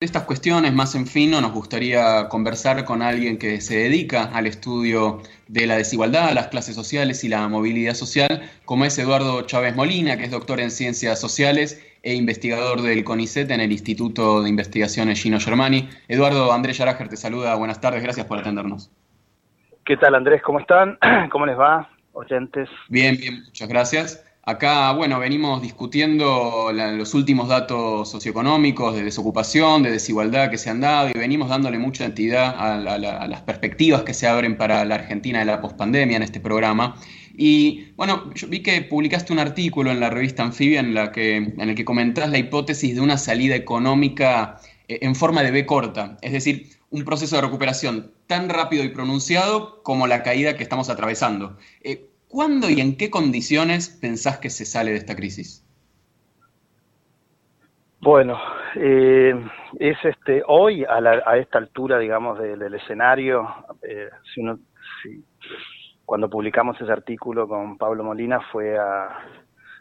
estas cuestiones más en fino nos gustaría conversar con alguien que se dedica al estudio de la desigualdad, las clases sociales y la movilidad social, como es Eduardo Chávez Molina, que es doctor en ciencias sociales e investigador del CONICET en el Instituto de Investigaciones Gino Germani. Eduardo Andrés Yarajer te saluda, buenas tardes, gracias por atendernos. ¿Qué tal Andrés? ¿Cómo están? ¿Cómo les va, oyentes? Bien, bien, muchas gracias. Acá, bueno, venimos discutiendo los últimos datos socioeconómicos de desocupación, de desigualdad que se han dado y venimos dándole mucha entidad a, las perspectivas que se abren para la Argentina de la pospandemia en este programa. Y bueno, yo vi que publicaste un artículo en la revista Anfibia en, la que, en el que comentás la hipótesis de una salida económica eh, en forma de B corta, es decir, un proceso de recuperación tan rápido y pronunciado como la caída que estamos atravesando. Eh, ¿Cuándo y en qué condiciones pensás que se sale de esta crisis? Bueno, eh, es este hoy a, esta altura, digamos, del escenario, eh, si uno, cuando publicamos ese artículo con Pablo Molina fue a,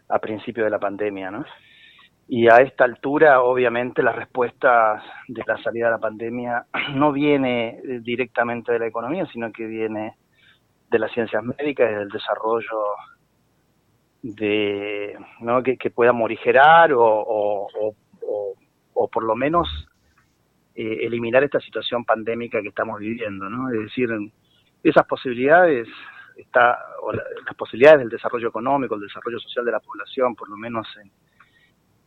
a principio de la pandemia, ¿no? Y a esta altura, obviamente, la respuesta de la salida de la pandemia no viene directamente de la economía, sino que viene de las ciencias médicas y del desarrollo de ¿no? que, pueda morigerar o, o, por lo menos eh, eliminar esta situación pandémica que estamos viviendo, ¿no? Es decir, esas posibilidades está o las posibilidades del desarrollo económico, el desarrollo social de la población, por lo menos en,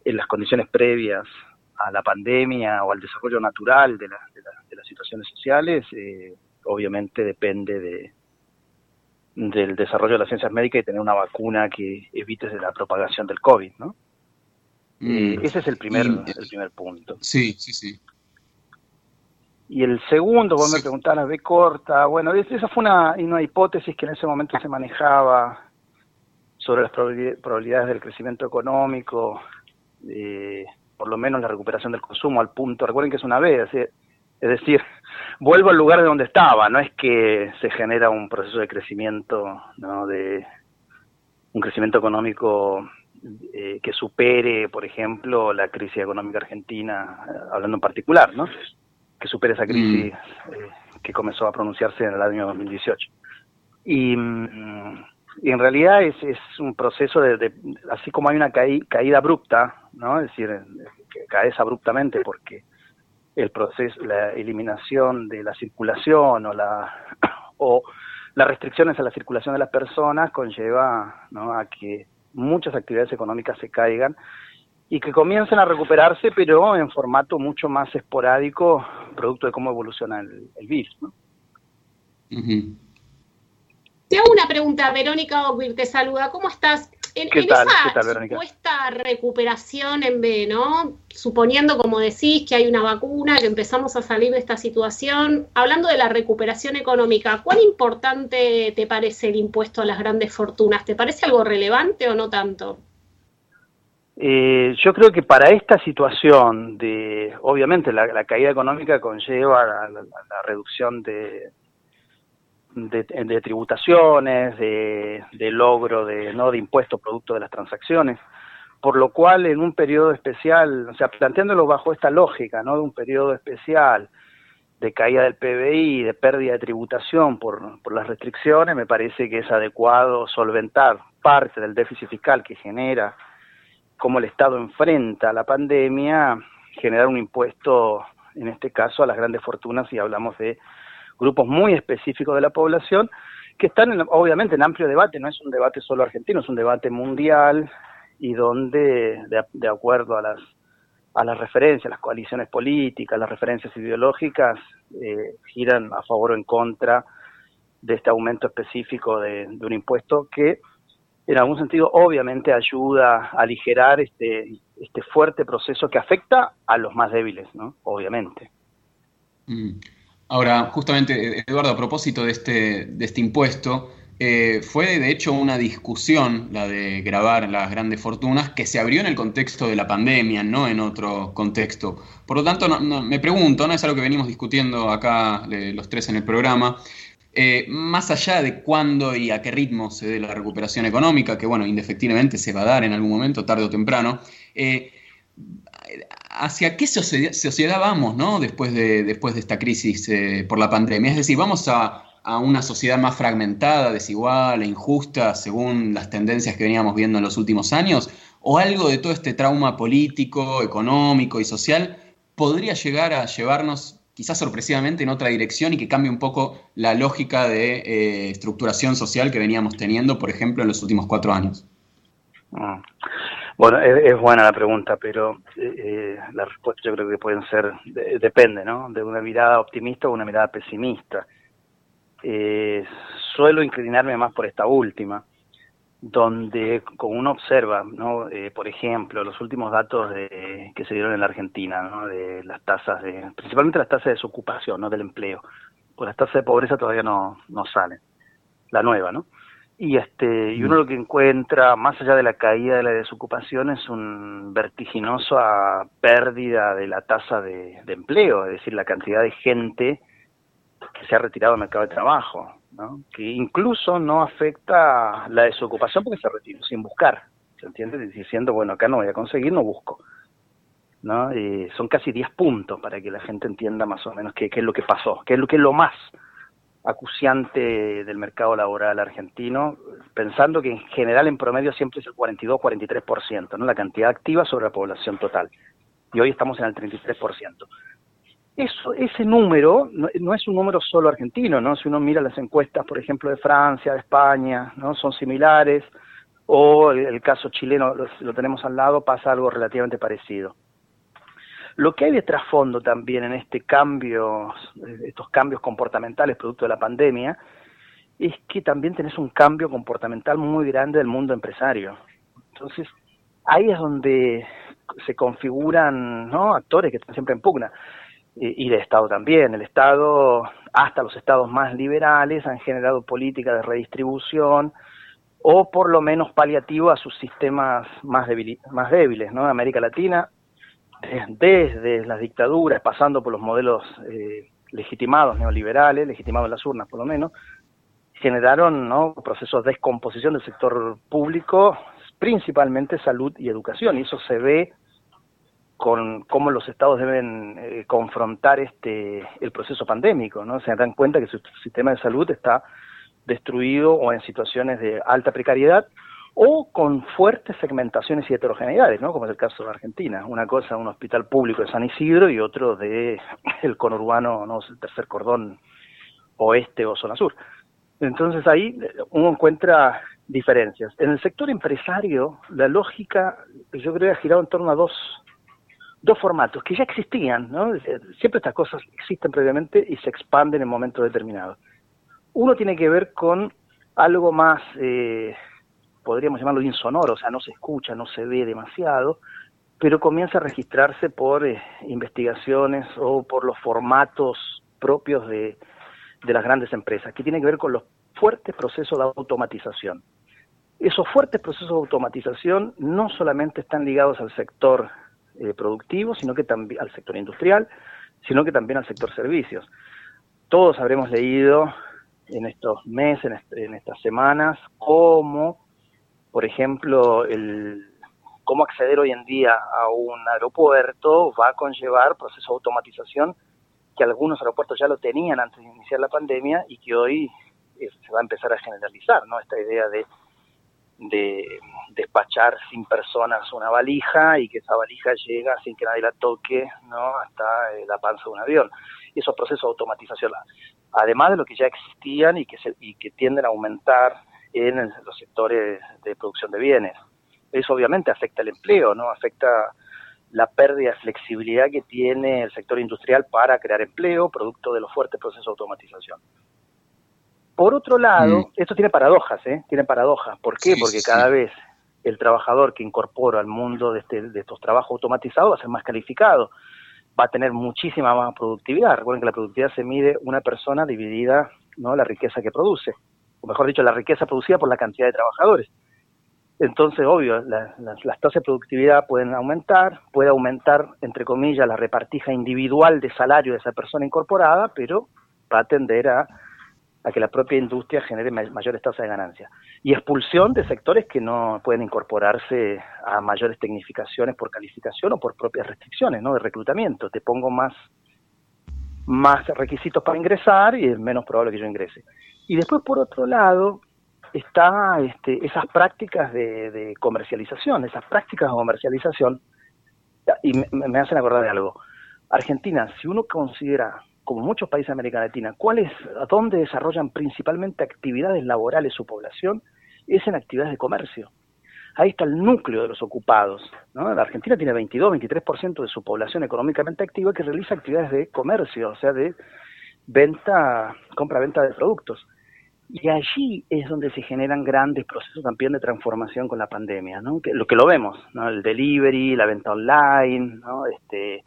en las condiciones previas a la pandemia o al desarrollo natural de, de, las situaciones sociales, eh, obviamente depende de, del desarrollo de las ciencias médicas y tener una vacuna que evite la propagación del COVID, ¿no? Mm. Eh, ese es el primer, el primer punto. Sí, sí, sí. Y el segundo, vos me preguntabas, B corta, bueno, esa fue una, una hipótesis que en ese momento se manejaba sobre las probabilidades del crecimiento económico, eh, por lo menos la recuperación del consumo al punto, recuerden que es una B, es decir, vuelvo al lugar de donde estaba, no es que se genera un proceso de crecimiento, ¿no? de un crecimiento económico eh, que supere, por ejemplo, la crisis económica argentina, eh, hablando en particular, ¿no? que supere esa crisis mm. eh, que comenzó a pronunciarse en el año 2018. Y, mm, y en realidad es, es un proceso de, así como hay una caída abrupta, ¿no? es decir, caes abruptamente porque el proceso, la eliminación de la circulación o la o las restricciones a la circulación de las personas conlleva ¿no? a que muchas actividades económicas se caigan y que comiencen a recuperarse, pero en formato mucho más esporádico, producto de cómo evoluciona el, virus. ¿no? Te hago una pregunta, Verónica Oquil te saluda. ¿Cómo estás? En, esa supuesta recuperación en B, ¿no? Suponiendo, como decís, que hay una vacuna, que empezamos a salir de esta situación, hablando de la recuperación económica, ¿cuán importante te parece el impuesto a las grandes fortunas? ¿Te parece algo relevante o no tanto? Eh, yo creo que para esta situación de, obviamente, la, caída económica conlleva la reducción de, de, tributaciones, de, logro de, ¿no? de impuestos producto de las transacciones, por lo cual en un periodo especial, o sea, planteándolo bajo esta lógica, ¿no? De un periodo especial de caída del PBI, de pérdida de tributación por, por las restricciones, me parece que es adecuado solventar parte del déficit fiscal que genera cómo el Estado enfrenta la pandemia, generar un impuesto, en este caso, a las grandes fortunas y hablamos de grupos muy específicos de la población que están obviamente en amplio debate, no es un debate solo argentino, es un debate mundial y donde de, acuerdo a las a las referencias, las coaliciones políticas, las referencias ideológicas, eh, giran a favor o en contra de este aumento específico de, un impuesto que en algún sentido obviamente ayuda a aligerar este, este fuerte proceso que afecta a los más débiles, ¿no? Obviamente. Mm. Ahora, justamente, Eduardo, a propósito de este, de este impuesto, eh, fue de hecho una discusión, la de grabar las grandes fortunas, que se abrió en el contexto de la pandemia, no en otro contexto. Por lo tanto, me pregunto, no es algo que venimos discutiendo acá los tres en el programa, eh, más allá de cuándo y a qué ritmo se dé la recuperación económica, que bueno, indefectiblemente se va a dar en algún momento, tarde o temprano, eh, ¿hacia qué sociedad, vamos ¿no? después, de, después de esta crisis eh, por la pandemia? Es decir, ¿vamos a, una sociedad más fragmentada, desigual e injusta según las tendencias que veníamos viendo en los últimos años? ¿O algo de todo este trauma político, económico y social podría llegar a llevarnos quizás sorpresivamente en otra dirección y que cambie un poco la lógica de eh, estructuración social que veníamos teniendo, por ejemplo, en los últimos cuatro años? Ah. Bueno, es, buena la pregunta, pero eh, eh, la respuesta yo creo que pueden ser, depende, ¿no? De una mirada optimista o una mirada pesimista. Eh, suelo inclinarme más por esta última, donde como uno observa, ¿no? por ejemplo, los últimos datos de, que se dieron en la Argentina, ¿no? De las tasas de, principalmente las tasas de desocupación, ¿no? Del empleo. Pues las tasas de pobreza todavía no, no salen. La nueva, ¿no? Y, este, y uno lo que encuentra, más allá de la caída de la desocupación, es un vertiginosa pérdida de la tasa de, empleo, es decir, la cantidad de gente que se ha retirado del mercado de trabajo, ¿no? que incluso no afecta la desocupación porque se retiró sin buscar, ¿se entiende? Diciendo, bueno, acá no voy a conseguir, no busco. ¿no? son casi 10 puntos para que la gente entienda más o menos qué, qué es lo que pasó, qué es lo que es lo más acuciante del mercado laboral argentino, pensando que en general en promedio siempre es el 42-43%, ¿no? la cantidad activa sobre la población total. Y hoy estamos en el 33%. Eso, ese número no, es un número solo argentino, ¿no? Si uno mira las encuestas, por ejemplo, de Francia, de España, ¿no? Son similares, o el, caso chileno, lo tenemos al lado, pasa algo relativamente parecido. Lo que hay de trasfondo también en este cambio, estos cambios comportamentales producto de la pandemia, es que también tenés un cambio comportamental muy grande del mundo empresario. Entonces, ahí es donde se configuran ¿no? actores que están siempre en pugna. Y, del Estado también. El Estado, hasta los estados más liberales, han generado políticas de redistribución o por lo menos paliativo a sus sistemas más, más débiles. ¿no? América Latina desde las dictaduras, pasando por los modelos eh, legitimados neoliberales, legitimados en las urnas por lo menos, generaron ¿no? procesos de descomposición del sector público, principalmente salud y educación, y eso se ve con cómo los estados deben eh, confrontar este el proceso pandémico, ¿no? Se dan cuenta que su sistema de salud está destruido o en situaciones de alta precariedad o con fuertes segmentaciones y heterogeneidades, ¿no? como es el caso de Argentina. Una cosa, un hospital público de San Isidro y otro de el conurbano, no el tercer cordón oeste o zona sur. Entonces ahí uno encuentra diferencias. En el sector empresario, la lógica, yo creo, ha girado en torno a dos, dos formatos que ya existían, ¿no? Siempre estas cosas existen previamente y se expanden en momentos determinados. Uno tiene que ver con algo más eh, podríamos llamarlo insonoro, o sea, no se escucha, no se ve demasiado, pero comienza a registrarse por eh, investigaciones o por los formatos propios de, las grandes empresas, que tiene que ver con los fuertes procesos de automatización. Esos fuertes procesos de automatización no solamente están ligados al sector eh, productivo, sino que también al sector industrial, sino que también al sector servicios. Todos habremos leído en estos meses, en, estas semanas, cómo por ejemplo, el cómo acceder hoy en día a un aeropuerto va a conllevar proceso de automatización que algunos aeropuertos ya lo tenían antes de iniciar la pandemia y que hoy eh, se va a empezar a generalizar, ¿no? Esta idea de, de despachar sin personas una valija y que esa valija llega sin que nadie la toque, ¿no? Hasta eh, la panza de un avión. Y esos procesos de automatización, además de lo que ya existían y que, se, y que tienden a aumentar en los sectores de producción de bienes. Eso obviamente afecta el empleo, ¿no? Afecta la pérdida de flexibilidad que tiene el sector industrial para crear empleo, producto de los fuertes procesos de automatización. Por otro lado, mm. esto tiene paradojas, ¿eh? Tiene paradojas. ¿Por qué? Porque cada vez el trabajador que incorpora al mundo de, este, de estos trabajos automatizados va a ser más calificado, va a tener muchísima más productividad. Recuerden que la productividad se mide una persona dividida, ¿no? La riqueza que produce o mejor dicho, la riqueza producida por la cantidad de trabajadores. Entonces, obvio, las tasas de productividad pueden aumentar, puede aumentar, entre comillas, la repartija individual de salario de esa persona incorporada, pero va a tender a a que la propia industria genere mayores tasas de ganancia. Y expulsión de sectores que no pueden incorporarse a mayores tecnificaciones por calificación o por propias restricciones ¿no? de reclutamiento. Te pongo más, más requisitos para ingresar y es menos probable que yo ingrese. Y después, por otro lado, está este, esas prácticas de, comercialización, esas prácticas de comercialización, y me, hacen acordar de algo. Argentina, si uno considera, como muchos países de América Latina, cuáles, dónde desarrollan principalmente actividades laborales su población, es en actividades de comercio. Ahí está el núcleo de los ocupados. La Argentina tiene 22, 23% de su población económicamente activa que realiza actividades de comercio, o sea, de venta, compra-venta de productos. Y allí es donde se generan grandes procesos también de transformación con la pandemia, ¿no? Que, lo que lo vemos, ¿no? El delivery, la venta online, ¿no? Este,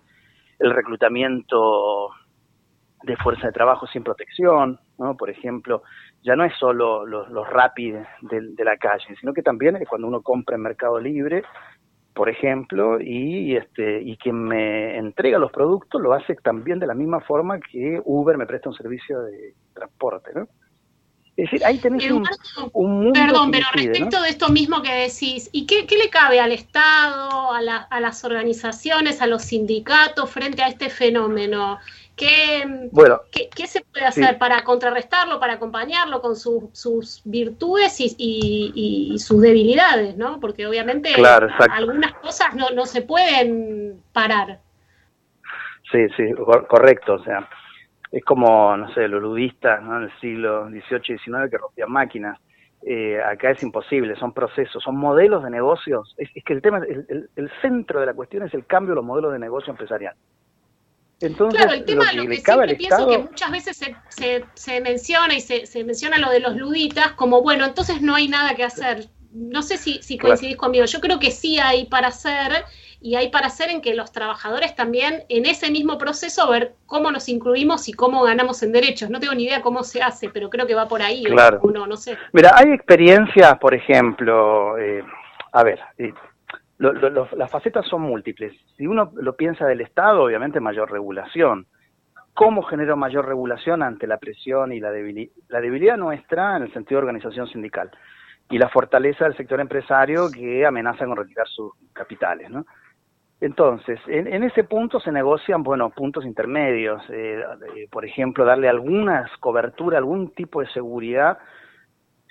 el reclutamiento de fuerza de trabajo sin protección, ¿no? Por ejemplo, ya no es solo los, los rápidos de, la calle, sino que también es cuando uno compra en Mercado Libre, por ejemplo, y este y quien me entrega los productos lo hace también de la misma forma que Uber me presta un servicio de transporte, ¿no? Es decir, ahí tenés un, mundo Perdón, pero respecto de esto mismo que decís, ¿y qué, le cabe al Estado, a, las organizaciones, a los sindicatos frente a este fenómeno? ¿Qué, bueno, ¿qué, se puede hacer para contrarrestarlo, para acompañarlo con sus virtudes y, sus debilidades? ¿no? Porque obviamente algunas cosas no, no se pueden parar. Sí, sí, correcto. O sea, es como, no sé, los ludistas ¿no? en el siglo XVIII y XIX que rompían máquinas. Eh, acá es imposible, son procesos, son modelos de negocios. Es, que el tema, el, el, centro de la cuestión es el cambio de los modelos de negocio empresarial. Entonces, claro, el tema, lo que, lo que siempre pienso que muchas veces se, se, se menciona y se, se, menciona lo de los luditas como, bueno, entonces no hay nada que hacer. No sé si, si coincidís conmigo, yo creo que sí hay para hacer y hay para hacer en que los trabajadores también en ese mismo proceso ver cómo nos incluimos y cómo ganamos en derechos. No tengo ni idea cómo se hace, pero creo que va por ahí. Claro. Uno, no sé. Mira, hay experiencias, por ejemplo, eh, a ver, eh, las facetas son múltiples. Si uno lo piensa del Estado, obviamente mayor regulación. ¿Cómo genera mayor regulación ante la presión y la debilidad? La debilidad nuestra en el sentido de organización sindical y la fortaleza del sector empresario que amenaza con retirar sus capitales, ¿no? Entonces, en, ese punto se negocian, bueno, puntos intermedios, eh, eh, por ejemplo, darle alguna cobertura, algún tipo de seguridad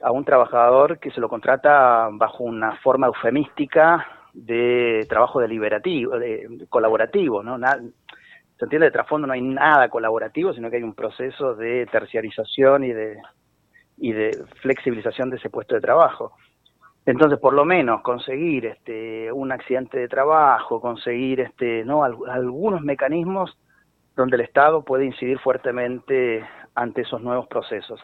a un trabajador que se lo contrata bajo una forma eufemística de trabajo deliberativo, de, colaborativo, ¿no? se entiende, de trasfondo no hay nada colaborativo, sino que hay un proceso de terciarización y de, y de flexibilización de ese puesto de trabajo. Entonces, por lo menos conseguir este, un accidente de trabajo, conseguir este, ¿no? algunos mecanismos donde el Estado puede incidir fuertemente ante esos nuevos procesos.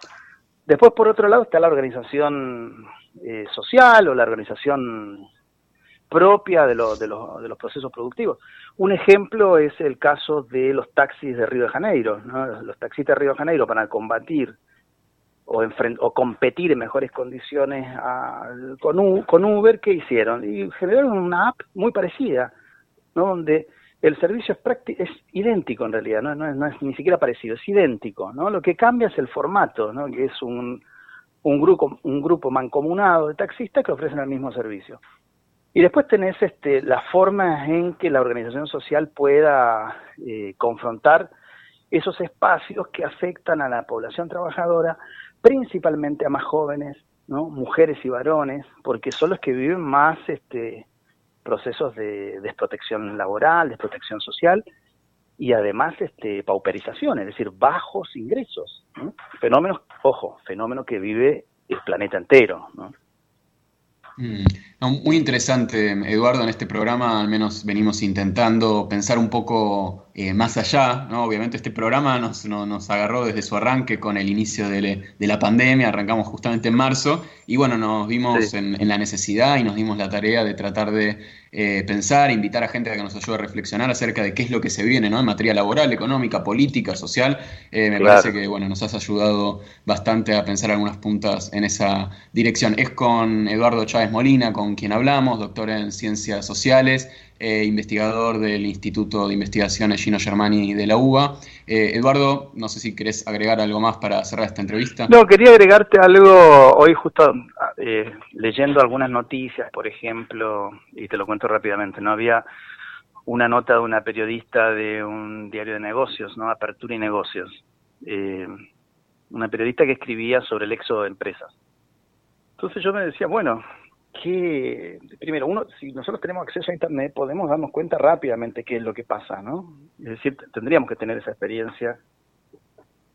Después, por otro lado, está la organización eh, social o la organización propia de, de, de, los procesos productivos. Un ejemplo es el caso de los taxis de Río de Janeiro. Los taxistas de Río de Janeiro, para combatir o, o competir en mejores condiciones con, con Uber, ¿qué hicieron? Y generaron una app muy parecida, ¿no? donde el servicio es, es idéntico en realidad, ¿no? No, es, ni siquiera parecido, es idéntico. ¿no? Lo que cambia es el formato, ¿no? que es un, un, grupo, un grupo mancomunado de taxistas que ofrecen el mismo servicio. Y después tenés este, las formas en que la organización social pueda eh, confrontar esos espacios que afectan a la población trabajadora principalmente a más jóvenes, ¿no? mujeres y varones, porque son los que viven más este, procesos de desprotección laboral, desprotección social y además este, pauperización, es decir, bajos ingresos. Fenómenos, ojo, fenómeno que vive el planeta entero. ¿no? Mm. muy interesante, Eduardo, en este programa al menos venimos intentando pensar un poco eh, más allá, ¿no? Obviamente este programa nos, nos, agarró desde su arranque con el inicio de, la pandemia, arrancamos justamente en marzo y bueno, nos vimos en, la necesidad y nos dimos la tarea de tratar de eh, pensar, invitar a gente a que nos ayude a reflexionar acerca de qué es lo que se viene, ¿no? En materia laboral, económica, política, social. Eh, me parece que, bueno, nos has ayudado bastante a pensar algunas puntas en esa dirección. Es con Eduardo Chávez Molina, con quien hablamos, doctor en Ciencias Sociales, eh, investigador del Instituto de Investigaciones Gino Germani de la UBA. Eh, Eduardo, no sé si querés agregar algo más para cerrar esta entrevista. No, quería agregarte algo hoy justo eh, leyendo algunas noticias, por ejemplo, y te lo cuento rápidamente, no había una nota de una periodista de un diario de negocios, ¿no? Apertura y Negocios. una periodista que escribía sobre el éxodo de empresas. Entonces yo me decía, bueno, que, primero, uno, si nosotros tenemos acceso a Internet, podemos darnos cuenta rápidamente qué es lo que pasa, ¿no? Es decir, tendríamos que tener esa experiencia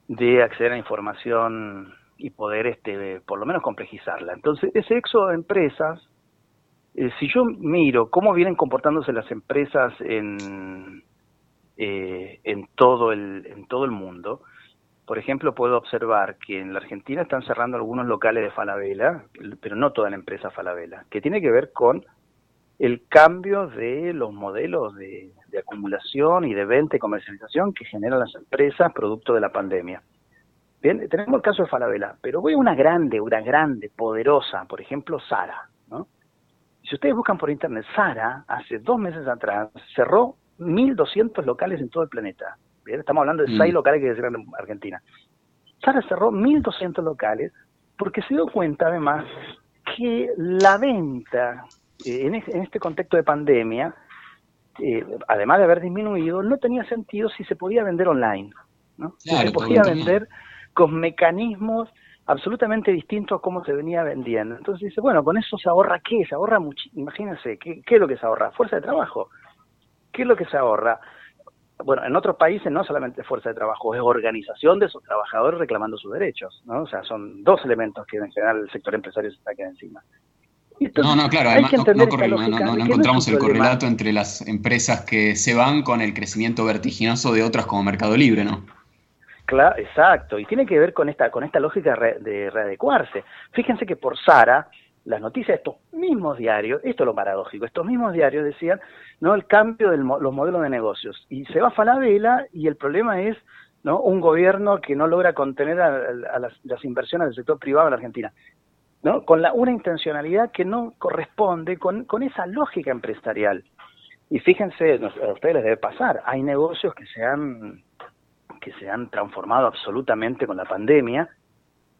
de acceder a información y poder, este, por lo menos, complejizarla. Entonces, ese éxodo de empresas, eh, si yo miro cómo vienen comportándose las empresas en, eh, en, todo el, en todo el mundo, por ejemplo, puedo observar que en la Argentina están cerrando algunos locales de Falabella, pero no toda la empresa Falabella, que tiene que ver con el cambio de los modelos de, acumulación y de venta y comercialización que generan las empresas producto de la pandemia. Bien, tenemos el caso de Falabella, pero voy a una grande, una grande, poderosa, por ejemplo, Sara. ¿no? Si ustedes buscan por internet, Sara, hace dos meses atrás, cerró 1.200 locales en todo el planeta estamos hablando de seis mm. locales que cierran en Argentina. Sara cerró 1.200 locales porque se dio cuenta además que la venta eh, en, este contexto de pandemia, eh, además de haber disminuido, no tenía sentido si se podía vender online. ¿no? se podía vender con mecanismos absolutamente distintos a cómo se venía vendiendo. Entonces dice, bueno, con eso se ahorra qué? Se ahorra mucho. Imagínense, ¿qué, ¿qué es lo que se ahorra? Fuerza de trabajo. ¿Qué es lo que se ahorra? Bueno, en otros países no solamente fuerza de trabajo, es organización de esos trabajadores reclamando sus derechos, ¿no? O sea, son dos elementos que en general el sector empresario se está quedando encima. no, no, claro, además no, encontramos el correlato entre las empresas que se van con el crecimiento vertiginoso de otras como Mercado Libre, ¿no? Claro, exacto, y tiene que ver con esta, con esta lógica de readecuarse. Fíjense que por Sara, las noticias estos mismos diarios, esto es lo paradójico, estos mismos diarios decían, no el cambio de los modelos de negocios. Y se va a Falabella y el problema es no un gobierno que no logra contener a, las, inversiones del sector privado en la Argentina. ¿no? Con la, una intencionalidad que no corresponde con, con esa lógica empresarial. Y fíjense, a ustedes les debe pasar, hay negocios que se han que se han transformado absolutamente con la pandemia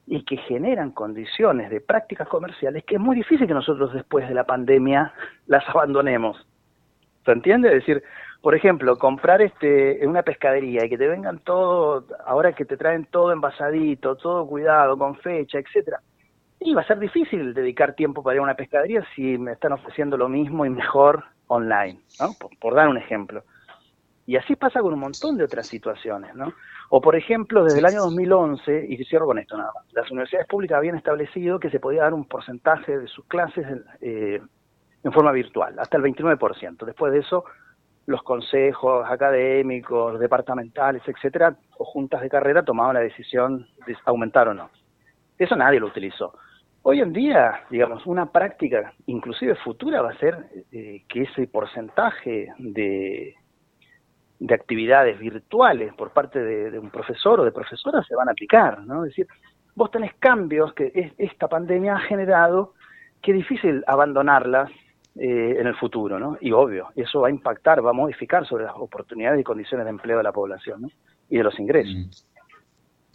y que generan condiciones de prácticas comerciales que es muy difícil que nosotros después de la pandemia las abandonemos. ¿Se entiende? Es decir, por ejemplo, comprar este en una pescadería y que te vengan todo, ahora que te traen todo envasadito, todo cuidado, con fecha, etcétera. Y va a ser difícil dedicar tiempo para ir a una pescadería si me están ofreciendo lo mismo y mejor online, ¿no? por dar un ejemplo. Y así pasa con un montón de otras situaciones, ¿no? O por ejemplo, desde el año 2011, y cierro con esto nada más, las universidades públicas habían establecido que se podía dar un porcentaje de sus clases eh, en forma virtual, hasta el 29%. Después de eso, los consejos académicos, departamentales, etcétera, o juntas de carrera tomaban la decisión de aumentar o no. Eso nadie lo utilizó. Hoy en día, digamos, una práctica, inclusive futura, va a ser eh, que ese porcentaje de de actividades virtuales por parte de, un profesor o de profesora se van a aplicar, ¿no? Es decir, vos tenés cambios que esta pandemia ha generado que es difícil abandonarlas eh, en el futuro, ¿no? Y obvio, eso va a impactar, va a modificar sobre las oportunidades y condiciones de empleo de la población, ¿no? Y de los ingresos. Mm.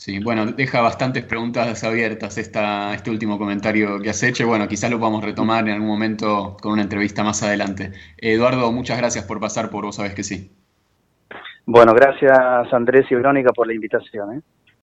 Sí, bueno, deja bastantes preguntas abiertas esta, este último comentario que has hecho. Bueno, quizás lo podamos retomar en algún momento con una entrevista más adelante. Eduardo, muchas gracias por pasar por Vos Sabés que sí. Bueno, gracias Andrés y Verónica por la invitación. ¿eh?